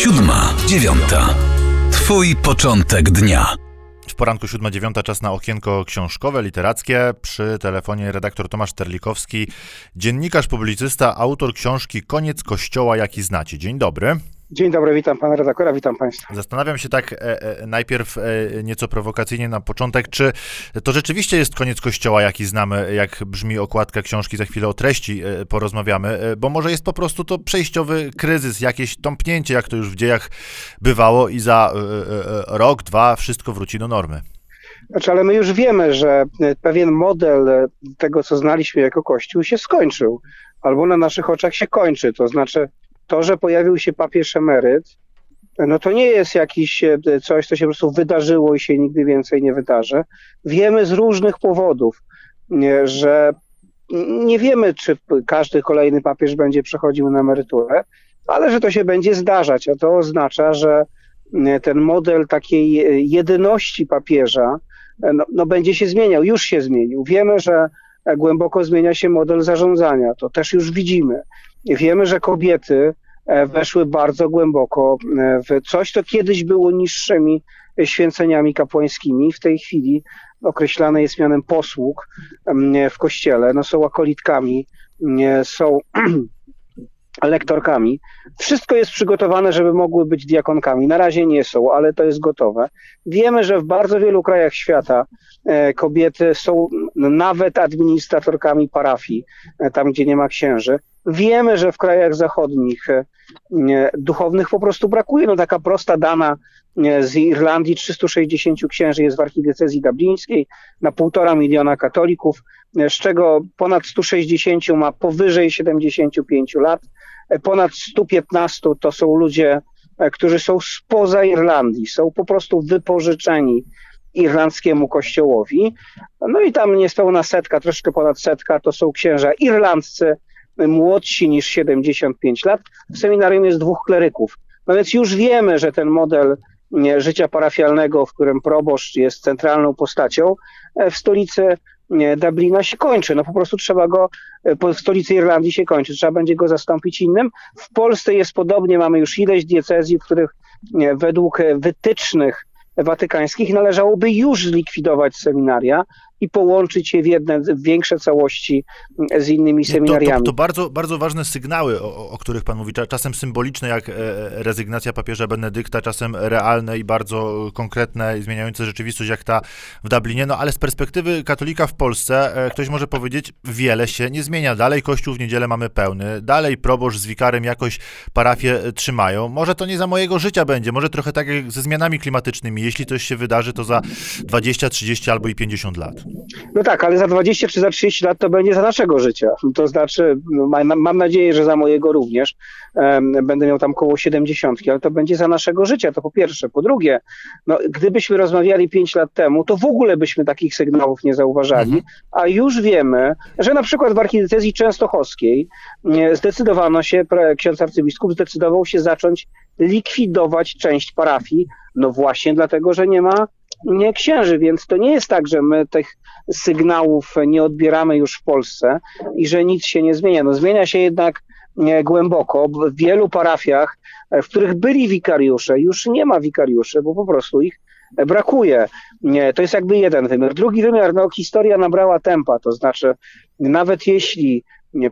Siódma, dziewiąta. Twój początek dnia. W poranku 7-9 czas na okienko książkowe, literackie. Przy telefonie redaktor Tomasz Terlikowski, dziennikarz, publicysta, autor książki Koniec Kościoła, jaki znacie. Dzień dobry. Dzień dobry, witam pana redaktora, witam państwa. Zastanawiam się tak e, e, najpierw e, nieco prowokacyjnie na początek, czy to rzeczywiście jest koniec kościoła, jaki znamy, jak brzmi okładka książki, za chwilę o treści porozmawiamy, bo może jest po prostu to przejściowy kryzys, jakieś tąpnięcie, jak to już w dziejach bywało i za rok, dwa wszystko wróci do normy. Znaczy, ale my już wiemy, że pewien model tego, co znaliśmy jako Kościół, się skończył, albo na naszych oczach się kończy. To znaczy, to, że pojawił się papież emeryt, no to nie jest jakiś e, coś, co się po prostu wydarzyło i się nigdy więcej nie wydarzy. Wiemy z różnych powodów, że nie wiemy, czy każdy kolejny papież będzie przechodził na emeryturę, ale że to się będzie zdarzać, a to oznacza, że ten model takiej jedyności papieża e, no, no będzie się zmieniał, już się zmienił. Wiemy, że głęboko zmienia się model zarządzania, to też już widzimy. Wiemy, że kobiety e, weszły bardzo głęboko e, w coś, co kiedyś było niższymi święceniami kapłańskimi. W tej chwili określane jest mianem posług w kościele. No, są akolitkami, są lektorkami. Wszystko jest przygotowane, żeby mogły być diakonkami. Na razie nie są, ale to jest gotowe. Wiemy, że w bardzo wielu krajach świata e, kobiety są nawet administratorkami parafii, tam gdzie nie ma księży. Wiemy, że w krajach zachodnich e, duchownych po prostu brakuje. No taka prosta dana e, z Irlandii 360 księży jest w archidiecezji dublińskiej na półtora miliona katolików, e, z czego ponad 160 ma powyżej 75 lat, ponad 115 to są ludzie, którzy są spoza Irlandii, są po prostu wypożyczeni irlandzkiemu kościołowi. No i tam niespełna setka, troszkę ponad setka to są księża irlandzcy, młodsi niż 75 lat. W seminarium jest dwóch kleryków. No więc już wiemy, że ten model życia parafialnego, w którym proboszcz jest centralną postacią, e, w stolicy Dublina się kończy. No po prostu trzeba go, e, w stolicy Irlandii się kończy, trzeba będzie go zastąpić innym. W Polsce jest podobnie, mamy już ileś diecezji, w których według wytycznych watykańskich należałoby już zlikwidować seminaria i połączyć je w jedne w większe całości z innymi seminariami. To, to, to bardzo, bardzo ważne sygnały, o, o, których pan mówi, czasem symboliczne jak e, rezygnacja papieża Benedykta, czasem realne i bardzo konkretne i zmieniające rzeczywistość jak ta w Dublinie, no ale z perspektywy katolika w Polsce e, ktoś może powiedzieć, wiele się nie zmienia. Dalej kościół w niedzielę mamy pełny, dalej proboszcz z wikarem jakoś parafię trzymają. Może to nie za mojego życia będzie, może trochę tak jak ze zmianami klimatycznymi. Jeśli coś się wydarzy, to za 20, 30 albo i 50 lat. No tak, ale za 20 czy za 30 lat to będzie za naszego życia. To znaczy, no, mam nadzieję, że za mojego również. Będę miał tam koło 70, ale to będzie za naszego życia, to po pierwsze. Po drugie, no, gdybyśmy rozmawiali 5 lat temu, to w ogóle byśmy takich sygnałów nie zauważali, mhm. a już wiemy, że na przykład w archidiecezji częstochowskiej zdecydowano się, ksiądz arcybiskup zdecydował się zacząć likwidować część parafii, no właśnie dlatego, że nie ma nie księży, więc to nie jest tak, że my tych sygnałów nie odbieramy już w Polsce i że nic się nie zmienia. No zmienia się jednak e, głęboko. W wielu parafiach, e, w których byli wikariusze, już nie ma wikariuszy, bo po prostu ich brakuje. To jest jakby jeden wymiar. Drugi wymiar, no historia nabrała tempa, to znaczy nawet jeśli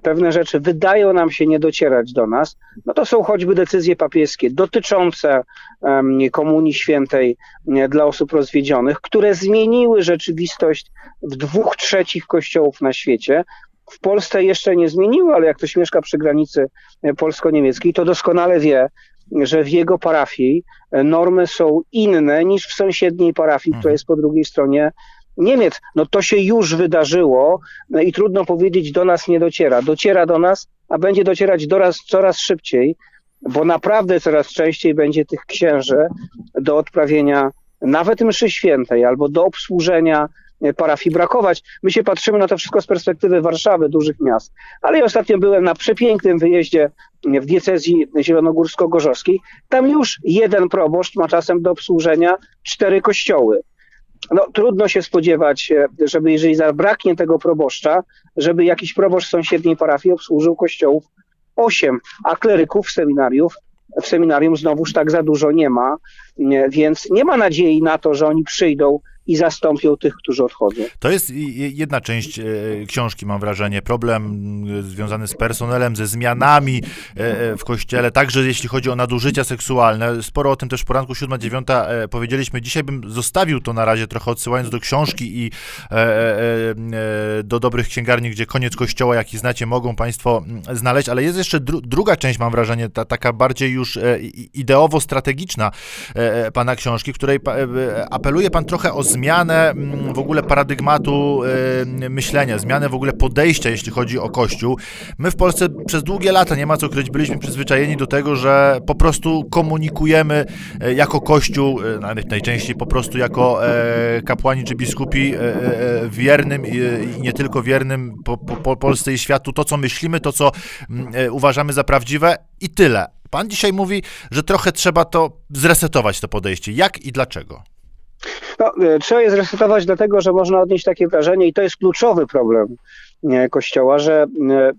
pewne rzeczy wydają nam się nie docierać do nas, no to są choćby decyzje papieskie dotyczące Komunii Świętej dla osób rozwiedzionych, które zmieniły rzeczywistość w dwóch trzecich kościołów na świecie. W Polsce jeszcze nie zmieniły, ale jak ktoś mieszka przy granicy polsko-niemieckiej, to doskonale wie, że w jego parafii normy są inne niż w sąsiedniej parafii, która mhm. jest po drugiej stronie Niemiec. No to się już wydarzyło no i trudno powiedzieć, do nas nie dociera. Dociera do nas, a będzie docierać do nas coraz szybciej, bo naprawdę coraz częściej będzie tych księży do odprawienia nawet mszy świętej albo do obsłużenia parafii brakować. My się patrzymy na to wszystko z perspektywy Warszawy, dużych miast. Ale ja ostatnio byłem na przepięknym wyjeździe w diecezji zielonogórsko-gorzowskiej. Tam już jeden proboszcz ma czasem do obsłużenia cztery kościoły no, trudno się spodziewać, e, żeby jeżeli zabraknie tego proboszcza, żeby jakiś proboszcz sąsiedniej parafii obsłużył kościołów osiem, a kleryków, seminariów w seminarium znowuż tak za dużo nie ma, więc nie ma nadziei na to, że oni przyjdą i zastąpią tych, którzy odchodzą. To jest jedna część e, książki, mam wrażenie. Problem związany z personelem, ze zmianami e, e, w kościele, także jeśli chodzi o nadużycia seksualne. Sporo o tym też w poranku 7-9 powiedzieliśmy. Dzisiaj bym zostawił to na razie, trochę odsyłając do książki i do dobrych księgarni, gdzie koniec kościoła, jaki znacie, mogą Państwo znaleźć, ale jest jeszcze dru druga część, mam wrażenie, ta, taka bardziej już ideowo-strategiczna Pana książki, w której apeluje Pan trochę o zmianę zmianę mm, w ogóle paradygmatu y, myślenia, zmianę w ogóle podejścia, jeśli chodzi o Kościół. My w Polsce przez długie lata, nie ma co kryć, byliśmy przyzwyczajeni do tego, że po prostu komunikujemy e, jako Kościół, e, najczęściej po prostu jako e, kapłani czy biskupi wiernym i nie tylko wiernym po, po Polsce i światu to, co myślimy, to, co mm, uważamy za prawdziwe i tyle. Pan dzisiaj mówi, że trochę trzeba to zresetować, to podejście. Jak i dlaczego? No, e, trzeba je zresetować dlatego, że można odnieść takie wrażenie, i to jest kluczowy problem Kościoła, że e,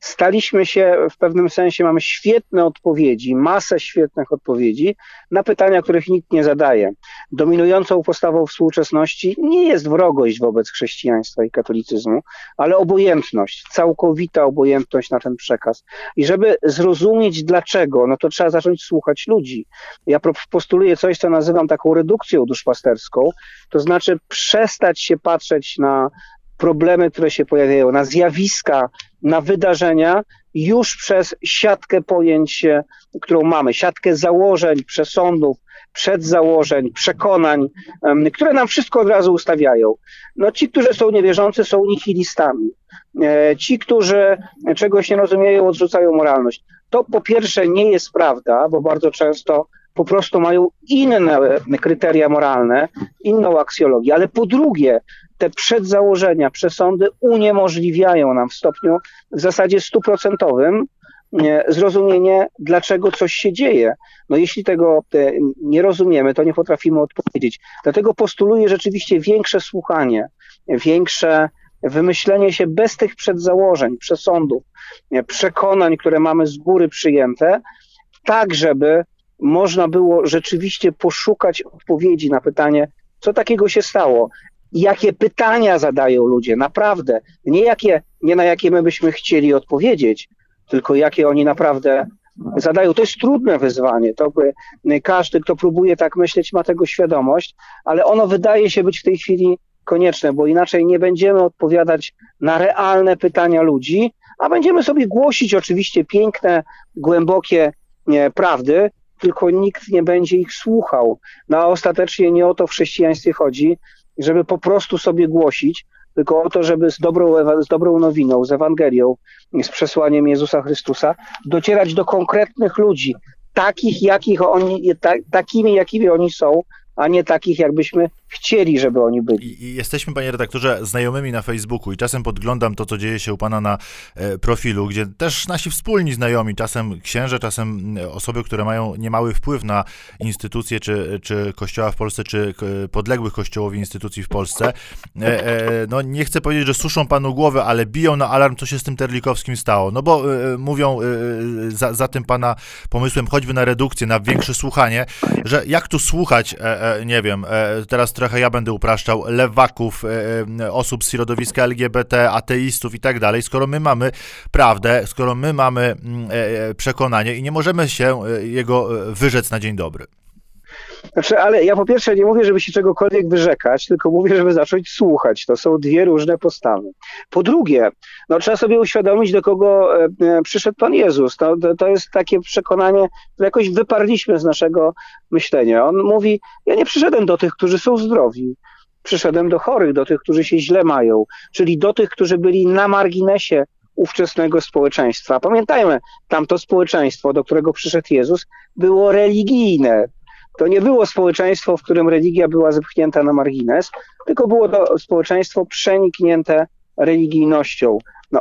staliśmy się w pewnym sensie, mamy świetne odpowiedzi, masę świetnych odpowiedzi na pytania, których nikt nie zadaje. Dominującą postawą współczesności nie jest wrogość wobec chrześcijaństwa i katolicyzmu, ale obojętność, całkowita obojętność na ten przekaz. I żeby zrozumieć dlaczego, no to trzeba zacząć słuchać ludzi. Ja postuluję coś, co nazywam taką redukcją duszpasterską, to znaczy przestać się patrzeć na problemy, które się pojawiają, na zjawiska, na wydarzenia już przez siatkę pojęć, którą mamy, siatkę założeń, przesądów, przedzałożeń, przekonań, które nam wszystko od razu ustawiają. No ci, którzy są niewierzący, są nihilistami. E, ci, którzy czegoś nie rozumieją, odrzucają moralność. To po pierwsze nie jest prawda, bo bardzo często po prostu mają inne kryteria moralne, inną aksjologię, ale po drugie, te przedzałożenia, przesądy uniemożliwiają nam w stopniu w zasadzie stuprocentowym zrozumienie, dlaczego coś się dzieje. No jeśli tego e, nie rozumiemy, to nie potrafimy odpowiedzieć. Dlatego postuluję rzeczywiście większe słuchanie, większe wymyślenie się bez tych przedzałożeń, przesądów, przekonań, które mamy z góry przyjęte, tak żeby można było rzeczywiście poszukać odpowiedzi na pytanie, co takiego się stało, jakie pytania zadają ludzie, naprawdę. Nie, jakie, nie na jakie my byśmy chcieli odpowiedzieć, tylko jakie oni naprawdę zadają. To jest trudne wyzwanie. To każdy, kto próbuje tak myśleć, ma tego świadomość, ale ono wydaje się być w tej chwili konieczne, bo inaczej nie będziemy odpowiadać na realne pytania ludzi, a będziemy sobie głosić oczywiście piękne, głębokie nie, prawdy, tylko nikt nie będzie ich słuchał. No a ostatecznie nie o to w chrześcijaństwie chodzi, żeby po prostu sobie głosić, tylko o to, żeby z dobrą, z dobrą nowiną, z Ewangelią, z przesłaniem Jezusa Chrystusa docierać do konkretnych ludzi, takich, jakich oni, ta, takimi, jakimi oni są, a nie takich, jakbyśmy chcieli, żeby oni byli. I, jesteśmy, panie redaktorze, znajomymi na Facebooku i czasem podglądam to, co dzieje się u pana na e, profilu, gdzie też nasi wspólni znajomi, czasem księże, czasem e, osoby, które mają niemały wpływ na instytucje, czy, czy kościoła w Polsce, czy podległych kościołowi instytucji w Polsce, e, e, no nie chcę powiedzieć, że suszą panu głowę, ale biją na alarm, co się z tym Terlikowskim stało. No bo e, mówią e, za, za tym pana pomysłem, choćby na redukcję, na większe słuchanie, że jak tu słuchać, nie wiem, teraz trochę ja będę upraszczał, lewaków, e, e, osób z środowiska LGBT, ateistów i tak dalej, skoro my mamy prawdę, skoro my mamy mm, e, przekonanie i nie możemy się jego wyrzec na dzień dobry. Znaczy, ale ja po pierwsze nie mówię, żeby się czegokolwiek wyrzekać, tylko mówię, żeby zacząć słuchać. To są dwie różne postawy. Po drugie, no, trzeba sobie uświadomić, do kogo e, przyszedł Pan Jezus. To, to, to jest takie przekonanie, które jakoś wyparliśmy z naszego myślenia. On mówi, ja nie przyszedłem do tych, którzy są zdrowi. Przyszedłem do chorych, do tych, którzy się źle mają, czyli do tych, którzy byli na marginesie ówczesnego społeczeństwa. Pamiętajmy, tamto społeczeństwo, do którego przyszedł Jezus, było religijne. To nie było społeczeństwo, w którym religia była zepchnięta na margines, tylko było to społeczeństwo przeniknięte religijnością. No,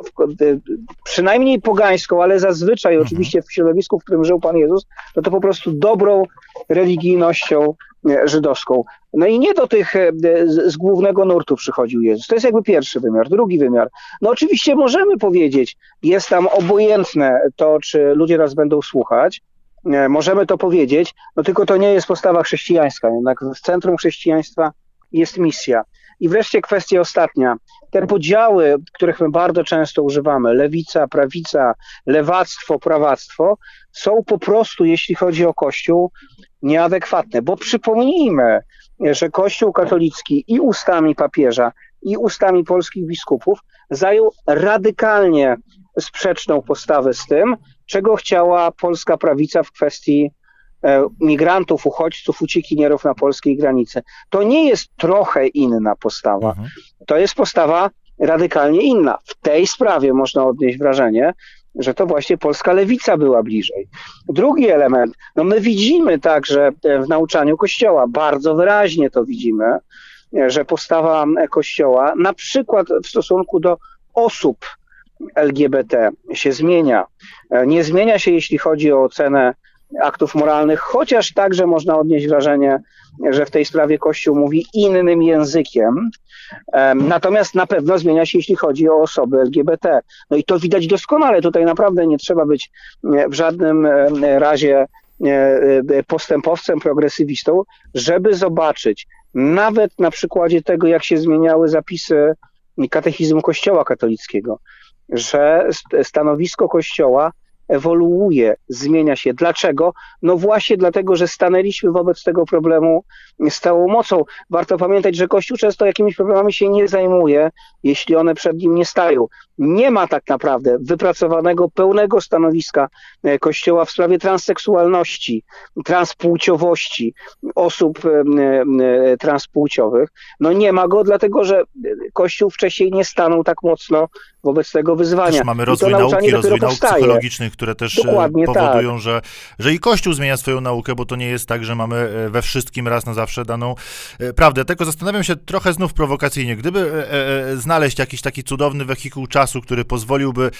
przynajmniej pogańską, ale zazwyczaj mhm. oczywiście w środowisku, w którym żył Pan Jezus, to to po prostu dobrą religijnością e, żydowską. No i nie do tych e, z, z głównego nurtu przychodził Jezus. To jest jakby pierwszy wymiar. Drugi wymiar. No oczywiście możemy powiedzieć, jest tam obojętne to, czy ludzie nas będą słuchać, Możemy to powiedzieć, no tylko to nie jest postawa chrześcijańska. Jednak w centrum chrześcijaństwa jest misja. I wreszcie kwestia ostatnia. Te podziały, których my bardzo często używamy, lewica, prawica, lewactwo, prawactwo, są po prostu, jeśli chodzi o Kościół, nieadekwatne. Bo przypomnijmy, że Kościół katolicki i ustami papieża, i ustami polskich biskupów zajął radykalnie sprzeczną postawę z tym, czego chciała polska prawica w kwestii e, migrantów, uchodźców, uciekinierów na polskiej granicy. To nie jest trochę inna postawa. Mhm. To jest postawa radykalnie inna. W tej sprawie można odnieść wrażenie, że to właśnie polska lewica była bliżej. Drugi element, no my widzimy także w nauczaniu Kościoła, bardzo wyraźnie to widzimy, że postawa Kościoła, na przykład w stosunku do osób LGBT, się zmienia. Nie zmienia się, jeśli chodzi o ocenę aktów moralnych, chociaż także można odnieść wrażenie, że w tej sprawie Kościół mówi innym językiem. Natomiast na pewno zmienia się, jeśli chodzi o osoby LGBT. No i to widać doskonale. Tutaj naprawdę nie trzeba być w żadnym razie postępowcem, progresywistą, żeby zobaczyć, nawet na przykładzie tego, jak się zmieniały zapisy katechizmu Kościoła katolickiego, że stanowisko Kościoła ewoluuje, zmienia się. Dlaczego? No właśnie dlatego, że stanęliśmy wobec tego problemu z całą mocą. Warto pamiętać, że Kościół często jakimiś problemami się nie zajmuje, jeśli one przed nim nie stają. Nie ma tak naprawdę wypracowanego, pełnego stanowiska e, Kościoła w sprawie transseksualności, transpłciowości osób e, e, transpłciowych. No nie ma go, dlatego że Kościół wcześniej nie stanął tak mocno wobec tego wyzwania. Też mamy rozwój nauki, rozwój nauk psychologicznych, które też Dokładnie powodują, tak. że, że i Kościół zmienia swoją naukę, bo to nie jest tak, że mamy we wszystkim raz na zawsze daną prawdę. Tylko zastanawiam się trochę znów prowokacyjnie, gdyby znaleźć jakiś taki cudowny wehikuł czasu, który pozwoliłby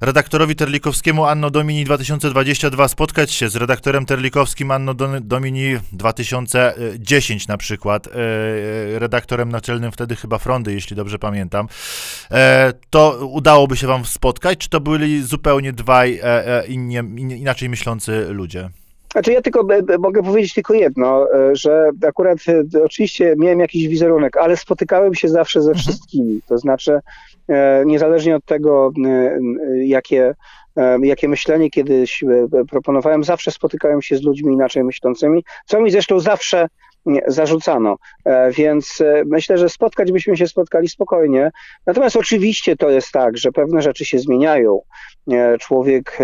redaktorowi Terlikowskiemu Anno Domini 2022 spotkać się z redaktorem Terlikowskim Anno Domini 2010 na przykład, e, e, redaktorem naczelnym wtedy chyba Frondy, jeśli dobrze pamiętam, e, to udałoby się wam spotkać, czy to byli zupełnie dwaj innie, inaczej myślący ludzie? Znaczy ja tylko mogę powiedzieć tylko jedno, że akurat oczywiście miałem jakiś wizerunek, ale spotykałem się zawsze ze mhm. wszystkimi. To znaczy E, niezależnie od tego, e, jakie, e, jakie myślenie kiedyś proponowałem, zawsze spotykałem się z ludźmi inaczej myślącymi, co mi zresztą zawsze zarzucano. Więc myślę, że spotkać byśmy się spotkali spokojnie. Natomiast oczywiście to jest tak, że pewne rzeczy się zmieniają. Człowiek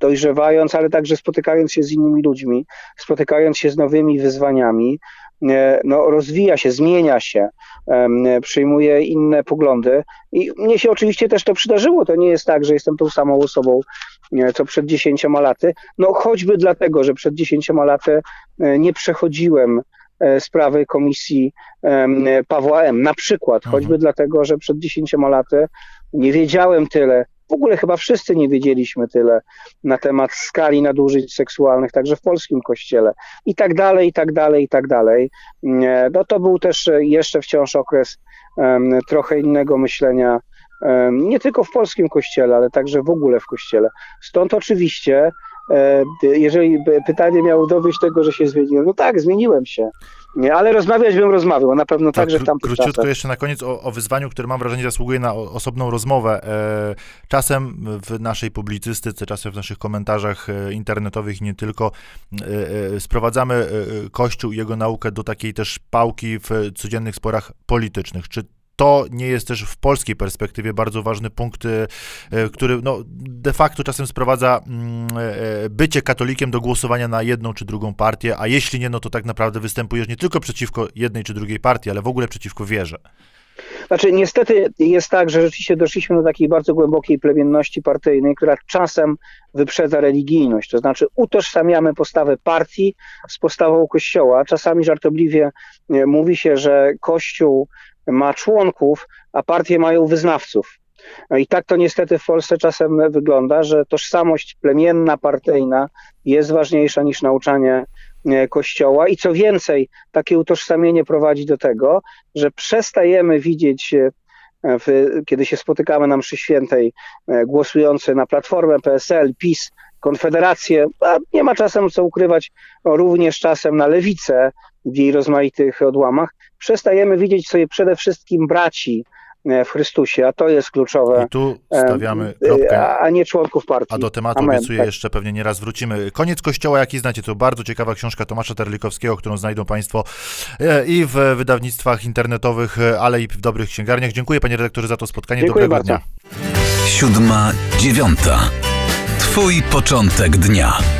dojrzewając, ale także spotykając się z innymi ludźmi, spotykając się z nowymi wyzwaniami, no, rozwija się, zmienia się, przyjmuje inne poglądy. I mnie się oczywiście też to przydarzyło. To nie jest tak, że jestem tą samą osobą, co przed dziesięcioma laty. No choćby dlatego, że przed dziesięcioma laty e, nie przechodziłem e, sprawy komisji Pawła M. Na przykład, choćby mhm. dlatego, że przed dziesięcioma laty nie wiedziałem tyle w ogóle chyba wszyscy nie wiedzieliśmy tyle na temat skali nadużyć seksualnych, także w polskim kościele i tak dalej, i tak dalej, i tak dalej. No to był też jeszcze wciąż okres trochę innego myślenia, nie tylko w polskim kościele, ale także w ogóle w kościele. Stąd oczywiście E, jeżeli pytanie miało dowieść tego, że się zmieniłem, no tak, zmieniłem się. Nie, ale rozmawiać bym rozmawiał, na pewno tak, także w tamtych Króciutko czasach. jeszcze na koniec o, o, wyzwaniu, które mam wrażenie zasługuje na osobną rozmowę. E, czasem w naszej publicystyce, czasem w naszych komentarzach e, internetowych nie tylko sprowadzamy Kościół i jego naukę do takiej też pałki w codziennych sporach politycznych. Czy to nie jest też w polskiej perspektywie bardzo ważny punkt, e, który no, de facto czasem sprowadza mm, e, bycie katolikiem do głosowania na jedną czy drugą partię, a jeśli nie, no to tak naprawdę występujesz nie tylko przeciwko jednej czy drugiej partii, ale w ogóle przeciwko wierze. Znaczy, niestety jest tak, że rzeczywiście doszliśmy do takiej bardzo głębokiej plemienności partyjnej, która czasem wyprzedza religijność. To znaczy, utożsamiamy postawę partii z postawą kościoła. Czasami żartobliwie e, mówi się, że kościół ma członków, a partie mają wyznawców. No i tak to niestety w Polsce czasem wygląda, że tożsamość plemienna, partyjna jest ważniejsza niż nauczanie e, Kościoła. I co więcej, takie utożsamienie prowadzi do tego, że przestajemy widzieć, e, w, kiedy się spotykamy na mszy świętej, e, głosujący na Platformę, PSL, PiS, Konfederację, a nie ma czasem co ukrywać, również czasem na lewicę w jej rozmaitych odłamach, przestajemy widzieć sobie przede wszystkim braci e, w Chrystusie, a to jest kluczowe. I tu stawiamy kropkę. A, a nie członków partii. A do tematu Amen. obiecuję Tak. jeszcze pewnie nie raz wrócimy. Koniec Kościoła, jaki znacie, to bardzo ciekawa książka Tomasza Terlikowskiego, którą znajdą Państwo e, i w wydawnictwach internetowych, e, ale i w dobrych księgarniach. Dziękuję Panie redaktorze za to spotkanie. Dziękuję Dobrego bardzo. dnia. Siódma, dziewiąta. Twój początek dnia.